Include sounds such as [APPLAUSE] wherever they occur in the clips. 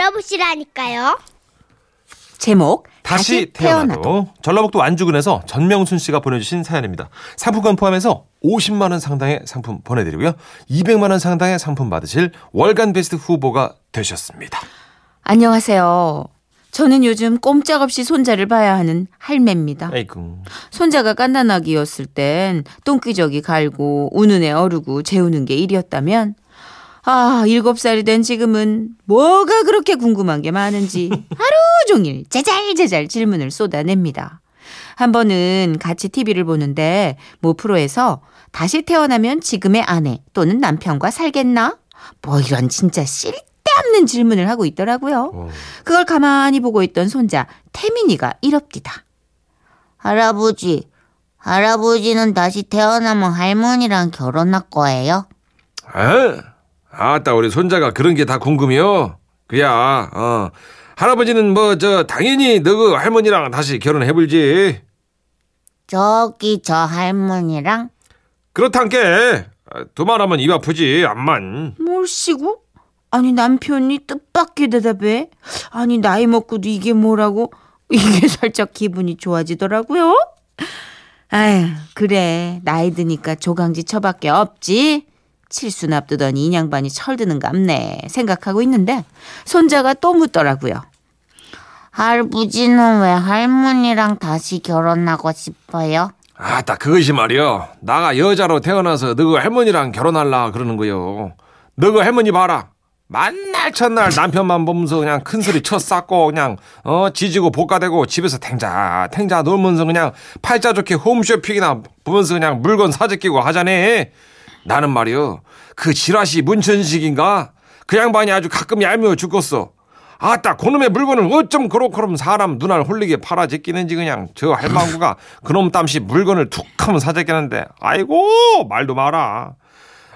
들어보시라니까요. 제목 다시 태어나도 전라북도 완주군에서 전명순 씨가 보내주신 사연입니다. 상품권 포함해서 50만 원 상당의 상품 보내드리고요. 200만 원 상당의 상품 받으실 월간 베스트 후보가 되셨습니다. 안녕하세요. 저는 요즘 꼼짝없이 손자를 봐야 하는 할매입니다. 에이쿠. 손자가 깐난아기였을 땐 똥기저귀 갈고 우는 애 어르고 재우는 게 일이었다면 아, 일곱 살이 된 지금은 뭐가 그렇게 궁금한 게 많은지 하루 종일 제잘제잘 질문을 쏟아냅니다. 한 번은 같이 TV를 보는데 모 프로에서 다시 태어나면 지금의 아내 또는 남편과 살겠나? 뭐 이런 진짜 쓸데없는 질문을 하고 있더라고요. 어. 그걸 가만히 보고 있던 손자 태민이가 이럽디다. 할아버지, 할아버지는 다시 태어나면 할머니랑 결혼할 거예요? 에? 아따 우리 손자가 그런 게 다 궁금해요. 그야 어. 할아버지는 뭐 저 당연히 너 그 할머니랑 다시 결혼해볼지. 저기 저 할머니랑? 그렇단께 두 말하면 입 아프지 암만. 뭘시고? 아니 남편이 뜻밖의 대답에 아니 나이 먹고도 이게 뭐라고 이게 [LAUGHS] 살짝 기분이 좋아지더라고요. 아휴 그래 나이 드니까 조강지 처밖에 없지. 칠순 앞두더니 인양반이 철드는 갑네 생각하고 있는데 손자가 또 묻더라고요. 할아버지는 왜 할머니랑 다시 결혼하고 싶어요? 아따 그것이 말이여 나가 여자로 태어나서 너그 할머니랑 결혼할라 그러는 거요. 너그 할머니 봐라. 만날 첫날 남편만 보면서 그냥 큰 소리 쳐 쌓고 그냥 어 지지고 볶아대고 집에서 탱자 탱자 놀면서 그냥 팔자 좋게 홈쇼핑이나 보면서 그냥 물건 사재 끼고 하자네. 나는 말이여 그 지라시 문천식인가 그 양반이 아주 가끔 얄미워 죽겠어. 아따 그놈의 물건을 어쩜 그렇고럼 사람 눈알 홀리게 팔아 제끼는지 그냥 저 할망구가 [LAUGHS] 그놈 땀시 물건을 툭 하면 사재끼는데 아이고 말도 마라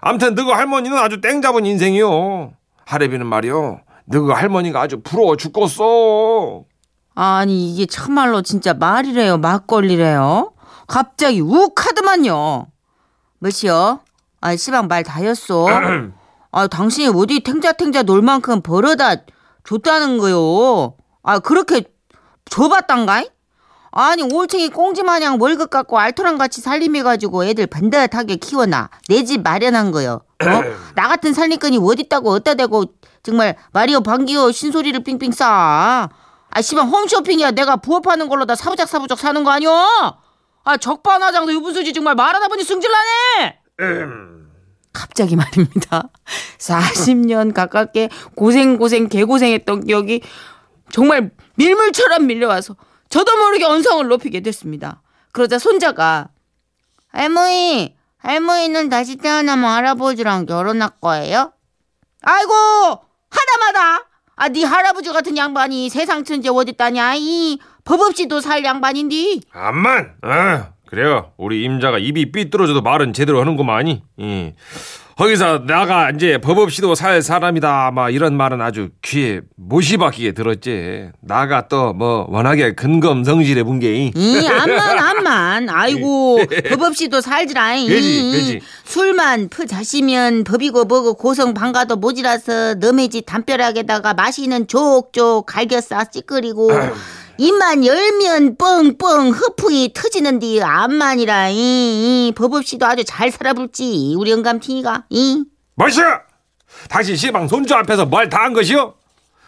암튼 너그 할머니는 아주 땡 잡은 인생이요 하래비는 말이요 너그 할머니가 아주 부러워 죽겠어 아니 이게 참말로 진짜 말이래요 막걸리래요. 갑자기 욱하더만요. 뭐시여? 아 시방 말 다였어. [CLEARS THROAT] 아 당신이 어디 탱자탱자 놀 만큼 벌어다 줬다는 거요. 아 그렇게 줘봤단가? 아니 올챙이 꽁지 마냥 월급 갖고 알토랑 같이 살림해가지고 애들 반듯하게 키워놔 내 집 마련한 거요. 어? [CLEARS THROAT] 나 같은 살림꾼이 어딨다고 어디다 대고 정말 마리오 방기요 신소리를 삥삥 싸. 아 씨발 홈쇼핑이야 내가 부업하는 걸로 다 사부작 사부작 사는 거 아니오? 아 적반하장도 유분수지 정말 말하다 보니 승질나네. 갑자기 말입니다. 40년 가깝게 고생고생 개고생했던 기억이 정말 밀물처럼 밀려와서 저도 모르게 언성을 높이게 됐습니다. 그러자 손자가 할머니, 할머니는 다시 태어나면 할아버지랑 결혼할 거예요? 아이고 하다마다 아 네 할아버지 같은 양반이 세상 천재 어딨다냐 이 법 없이도 살 양반인디 암만 아 그래요? 우리 임자가 입이 삐뚤어져도 말은 제대로 하는구만이. 예. 거기서 나가 이제 법 없이도 살 사람이다 막 이런 말은 아주 귀에 못이 박히게 들었지. 나가 또 뭐 워낙에 근검성실해 본 게 이. 암만 암만. 아이고 [LAUGHS] 법 없이도 살지라잉. 그지, 그지. 술만 퍼 자시면 법이고 뭐고 고성 방가도 모지라서 집 담벼락에다가 마시는 족족 갈겨 싸 찌끄리고 [LAUGHS] 입만 열면 뻥뻥 허풍이 터지는디 암만이라 이, 이, 법 없이도 아주 잘 살아불지 우리 영감탱이가 이. 뭐시여 당신 시방 손주 앞에서 뭘 다 한 것이요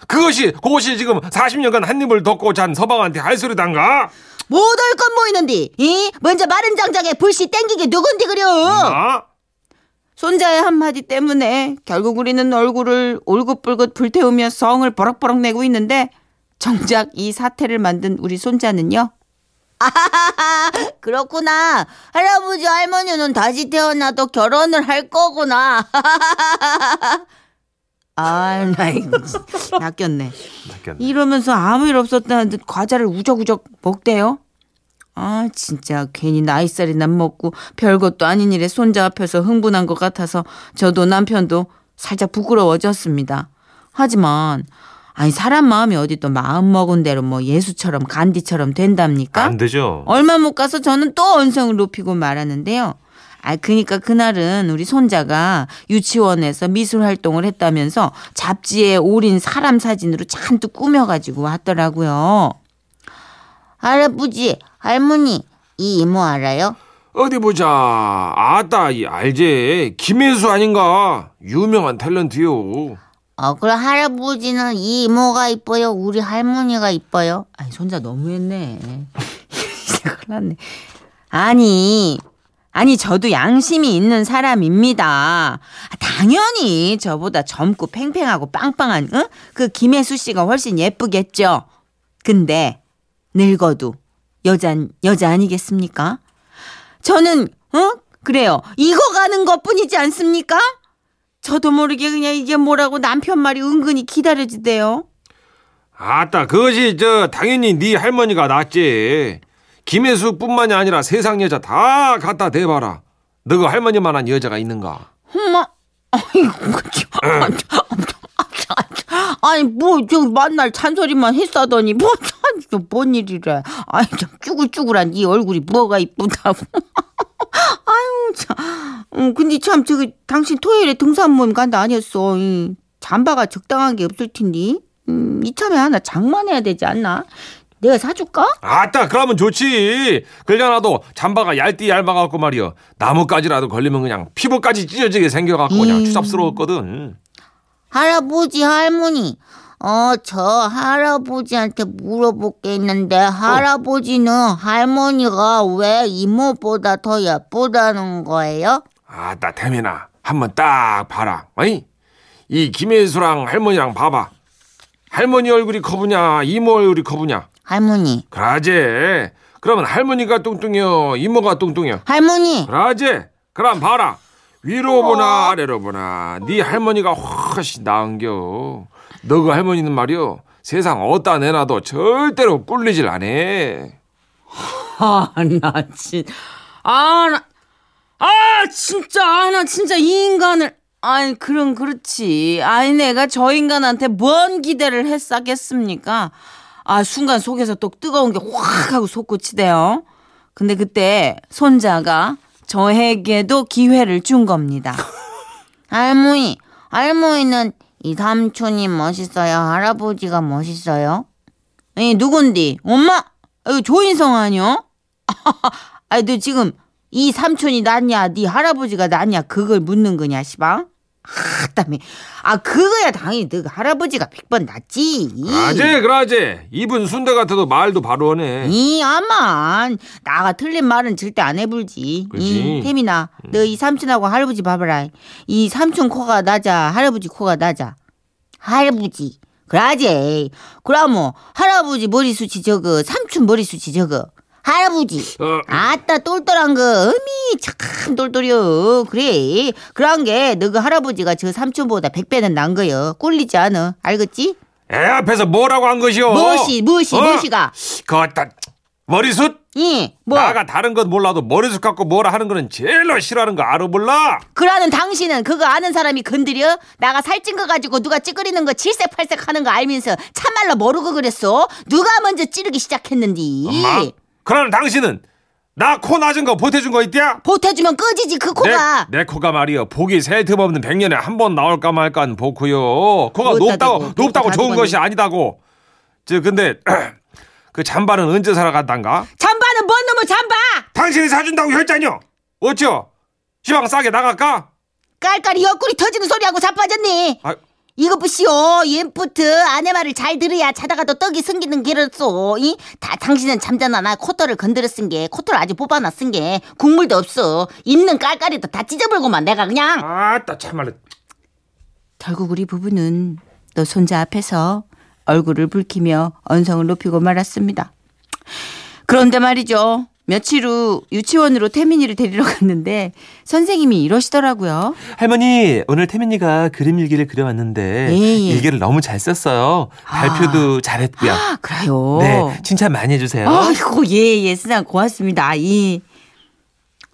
그것이 그것이 지금 40년간 한 입을 덮고 잔 서방한테 할 소리단가 못할 건 보이는디 이? 먼저 마른 장작에 불씨 땡기게 누군디 그려 아? 손자의 한마디 때문에 결국 우리는 얼굴을 올긋불긋 불태우며 성을 버럭버럭 내고 있는데 정작 이 사태를 만든 우리 손자는요. 아하하하, [LAUGHS] 그렇구나. 할아버지, 할머니는 다시 태어나도 결혼을 할 거구나. [LAUGHS] 아, 나이 낚였네. 낚였네. 이러면서 아무 일 없었다는 듯 과자를 우적우적 먹대요. 아, 진짜 괜히 나이살이 난 먹고 별것도 아닌 일에 손자 앞에서 흥분한 것 같아서 저도 남편도 살짝 부끄러워졌습니다. 하지만 아니 사람 마음이 어디 또 마음 먹은 대로 뭐 예수처럼 간디처럼 된답니까? 안 되죠 얼마 못 가서 저는 또 언성을 높이고 말하는데요. 아, 그니까 그날은 우리 손자가 유치원에서 미술 활동을 했다면서 잡지에 올인 사람 사진으로 잔뜩 꾸며가지고 왔더라고요. 할아버지, 할머니, 이 이모 알아요? 어디 보자. 아따, 이 알제. 김혜수 아닌가? 유명한 탤런트요. 어, 그럼 할아버지는 이 이모가 이뻐요? 우리 할머니가 이뻐요? 아니, 손자 너무했네. [LAUGHS] 큰일 났네. 아니, 아니, 저도 양심이 있는 사람입니다. 아, 당연히 저보다 젊고 팽팽하고 빵빵한, 응? 그 김혜수 씨가 훨씬 예쁘겠죠. 근데, 늙어도 여잔, 여자 아니겠습니까? 저는, 어? 그래요. 익어가는 것 뿐이지 않습니까? 저도 모르게 그냥 이게 뭐라고 남편 말이 은근히 기다려지대요. 아따, 그것이 저 당연히 네 할머니가 낫지. 김혜수뿐만이 아니라 세상 여자 다 갖다 대봐라. 너그 할머니만한 여자가 있는가? 엄마, 아이고, 참. 아니, 뭐, 저, 만날 잔소리만 했다더니, 뭐, 참, 뭔 일이래. 아이, 참, 쭈글쭈글한 네 얼굴이 뭐가 이쁘다고. [LAUGHS] 아유, 참. 음, 근데 참, 저기, 당신 토요일에 등산 모임 간다 아니었어. 이, 잠바가 적당한 게 없을 텐데. 음, 이참에 하나 장만해야 되지 않나? 내가 사줄까? 아따, 그러면 좋지. 그러나도 잠바가 얇디 얇아갖고 말이여. 나뭇가지라도 걸리면 그냥 피부까지 찢어지게 생겨갖고 그냥 음. 추잡스러웠거든. 할아버지, 할머니, 어, 저 할아버지한테 물어볼 게 있는데, 할아버지는 할머니가 왜 이모보다 더 예쁘다는 거예요? 아따, 태민아. 한번 딱 봐라. 아니? 이 김혜수랑 할머니랑 봐봐. 할머니 얼굴이 커보냐, 이모 얼굴이 커보냐. 할머니, 그라제. 그러면 할머니가 뚱뚱해요, 이모가 뚱뚱해요. 할머니, 그라제. 그럼 봐라. 위로 보나 아래로 보나 네 할머니가 훨씬 나은겨. 너그 할머니는 말이요. 세상 어디다 내놔도 절대로 꿀리질 않아. [LAUGHS] 아, 나 진, 아, 나, 아, 진짜, 아, 나 진짜 이 인간을, 아니, 그럼 그렇지. 아니, 내가 저 인간한테 뭔 기대를 했었겠습니까? 아, 순간 속에서 또 뜨거운 게 확 하고 솟구치대요. 근데 그때 손자가 저에게도 기회를 준 겁니다. [LAUGHS] 할머니, 할머니는 이 삼촌이 멋있어요? 할아버지가 멋있어요? 이 누군디? 엄마? 이거 조인성 아니요? [LAUGHS] 아니 너 지금 이 삼촌이 낫냐, 네 할아버지가 낫냐 그걸 묻는 거냐, 시방? 아따미, 아 그거야 당연히 너 할아버지가 백 번 낫지. 그라제 그라제. 이분 순대 같아도 말도 바로 하네. 이 아만 나가 틀린 말은 절대 안 해불지. 이 태민아, 너 이 삼촌하고 할아버지 봐봐라. 이 삼촌 코가 낮아, 할아버지 코가 낮아. 할아버지, 그라지. 그러면 할아버지 머리숱이 저거, 삼촌 머리숱이 저거. 할아버지, 어, 아따 똘똘한 거 어미 참 똘똘이요. 그래. 그런 게 너그 할아버지가 저 삼촌보다 백 배는 난 거요. 꿀리지 않아. 알겠지? 애 앞에서 뭐라고 한 것이오? 무엇이 무엇이 어? 무엇이가? 그따 머리숱? 이뭐? 나가 다른 건 몰라도 머리숱 갖고 뭐라 하는 거는 제일로 싫어하는 거 알아 몰라? 그러는 당신은 그거 아는 사람이 건드려? 나가 살찐 거 가지고 누가 찌그리는 거 칠색팔색 하는 거 알면서 참말로 모르고 그랬어? 누가 먼저 찌르기 시작했는디? 엄마? 그러는 당신은 나 코 낮은 거 보태준 거 있디야? 보태주면 꺼지지 그 코가 내, 내 코가 말이여 복이 새틈 없는 백년에 한 번 나올까 말까한 복구요 코가 높다고 따지고, 높다고 그거 좋은 것이 아니다고 저 근데 [CLEARS THROAT] 그 잠바는 언제 사러 갔단가? 잠바는 뭔 놈의 잠바 당신이 사준다고 했잖여 어쩌? 시방 싸게 나갈까? 깔깔이 옆구리 터지는 소리하고 자빠졌니 아, 이것 보시오. 옌푸트 아내 말을 잘 들어야 자다가도 떡이 생기는 게랬소. 이? 다 당신은 잠자나 나 코털을 건드렸은 게 코털 아주 뽑아놨은 게 국물도 없어. 있는 깔깔이도 다 찢어버리고만 내가 그냥. 아따 참말로. 결국 우리 부부는 너 손자 앞에서 얼굴을 붉히며 언성을 높이고 말았습니다. 그런데 말이죠 며칠 후 유치원으로 태민이를 데리러 갔는데 선생님이 이러시더라고요 할머니 오늘 태민이가 그림 일기를 그려왔는데 예, 예. 일기를 너무 잘 썼어요. 발표도 잘했고요. 그래요 네 칭찬 많이 해주세요. 아이고 예 예 스장 고맙습니다. 이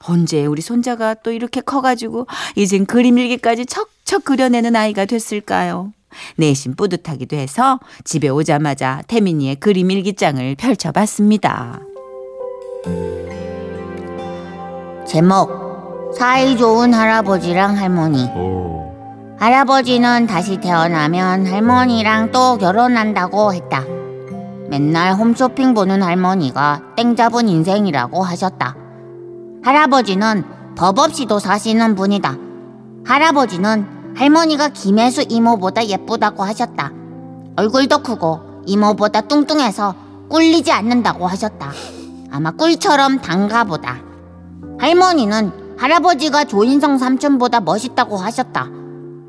언제 우리 손자가 또 이렇게 커가지고 이젠 그림 일기까지 척척 그려내는 아이가 됐을까요? 내심 뿌듯하기도 해서 집에 오자마자 태민이의 그림 일기장을 펼쳐봤습니다. 제목, 사이 좋은 할아버지랑 할머니. 오. 할아버지는 다시 태어나면 할머니랑 또 결혼한다고 했다. 맨날 홈쇼핑 보는 할머니가 땡 잡은 인생이라고 하셨다. 할아버지는 법 없이도 사시는 분이다. 할아버지는 할머니가 김혜수 이모보다 예쁘다고 하셨다. 얼굴도 크고 이모보다 뚱뚱해서 꿀리지 않는다고 하셨다. 아마 꿀처럼 단가보다. 할머니는 할아버지가 조인성 삼촌보다 멋있다고 하셨다.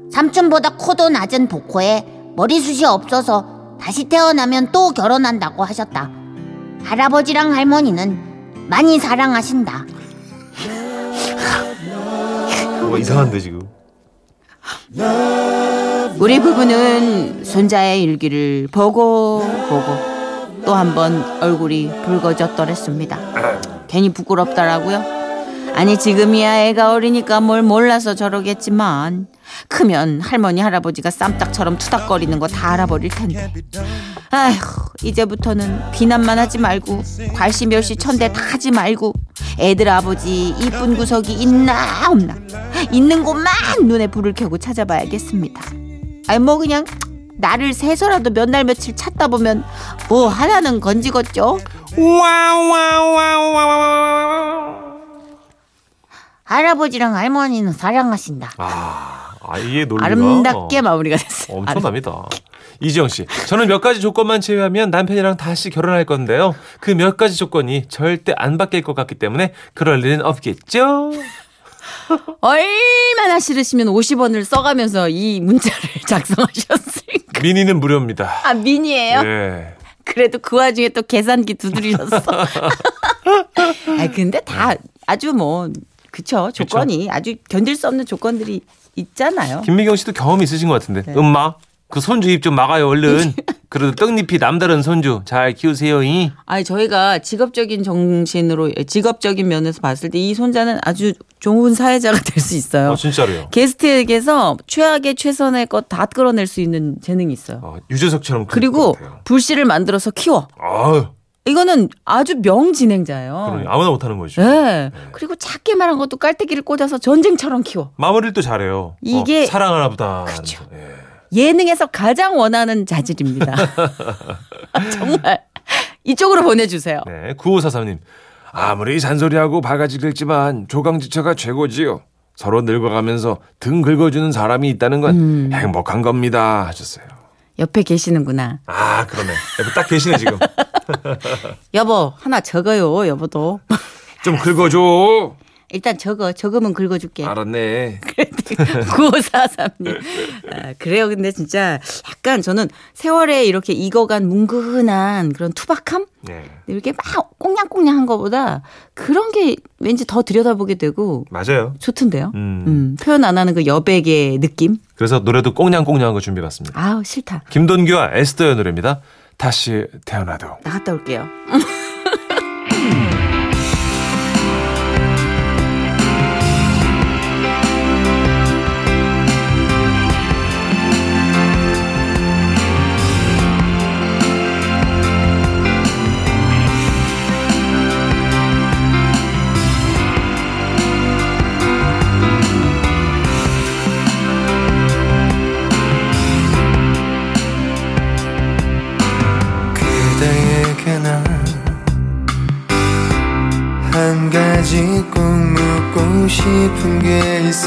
삼촌보다 코도 낮은 복호에 머리숱이 없어서 다시 태어나면 또 결혼한다고 하셨다. 할아버지랑 할머니는 많이 사랑하신다. 뭐 이상한데 지금. 우리 부부는 손자의 일기를 보고 보고 또 한 번 얼굴이 붉어졌더랬습니다. 괜히 부끄럽더라고요. 아니 지금이야 애가 어리니까 뭘 몰라서 저러겠지만 크면 할머니 할아버지가 쌈딱처럼 투닥거리는 거 다 알아버릴 텐데. 아휴 이제부터는 비난만 하지 말고 괄시멸시 천대 다 하지 말고 애들 아버지 이쁜 구석이 있나 없나 있는 곳만 눈에 불을 켜고 찾아봐야겠습니다. 아니 뭐 그냥 나를 세서라도 몇 날 며칠 찾다 보면 뭐 하나는 건지겠죠. 와와와와와. 할아버지랑 할머니는 사랑하신다. 아, 아이의 논리가 아름답게 어, 마무리가 됐어요. 엄청납니다. 이지영 씨, 저는 몇 가지 조건만 제외하면 남편이랑 다시 결혼할 건데요. 그 몇 가지 조건이 절대 안 바뀔 것 같기 때문에 그럴 일은 없겠죠? 얼마나 싫으시면 50원을 써가면서 이 문자를 [LAUGHS] 작성하셨을까? 미니는 무료입니다. 아 미니예요? 네. 그래도 그 와중에 또 계산기 두드리셨어. [LAUGHS] 아 근데 다 아주 뭐 그쵸 조건이 아주 견딜 수 없는 조건들이 있잖아요. 김미경 씨도 경험 있으신 것 같은데. 네. 엄마, 그 손 주 입 좀 막아요, 얼른. [LAUGHS] 그래도 떡잎이 남다른 손주 잘 키우세요, 이. 아니 저희가 직업적인 정신으로 직업적인 면에서 봤을 때 이 손자는 아주 좋은 사회자가 될 수 있어요. 어, 진짜로요. 게스트에게서 최악의 최선의 것 다 끌어낼 수 있는 재능이 있어요. 어, 유재석처럼 클 그리고. 불씨를 만들어서 키워. 아유, 이거는 아주 명진행자예요. 그러니 아무나 못하는 거죠. 네. 그리고 작게 말한 것도 깔때기를 꽂아서 전쟁처럼 키워. 마무리를 또 잘해요. 이게- 어, 사랑하나 보다. 그쵸. 예. 예능에서 가장 원하는 자질입니다. [LAUGHS] 정말 이쪽으로 보내주세요. 네, 9543님. 아무리 잔소리하고 바가지 긁지만 조강지처가 최고지요. 서로 늙어가면서 등 긁어주는 사람이 있다는 건 음. 행복한 겁니다. 하셨어요. 옆에 계시는구나. 아, 그러네. 여기 딱 계시네, 지금. [LAUGHS] 여보 하나 적어요. 여보도. 좀 긁어줘. 일단 적어. 적으면 긁어줄게. 알았네. [LAUGHS] 9543님. 아, 그래요. 근데 진짜 약간 저는 세월에 이렇게 익어간 뭉근한 그런 투박함? 네. 이렇게 막 꽁냥꽁냥한 거보다 그런 게 왠지 더 들여다보게 되고 맞아요. 좋던데요. 음. 음, 표현 안 하는 그 여백의 느낌? 그래서 노래도 꽁냥꽁냥한 거 준비해봤습니다. 아우, 싫다. 김돈규와 에스더의 노래입니다. 다시 태어나도. 나갔다 올게요. [LAUGHS]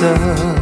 한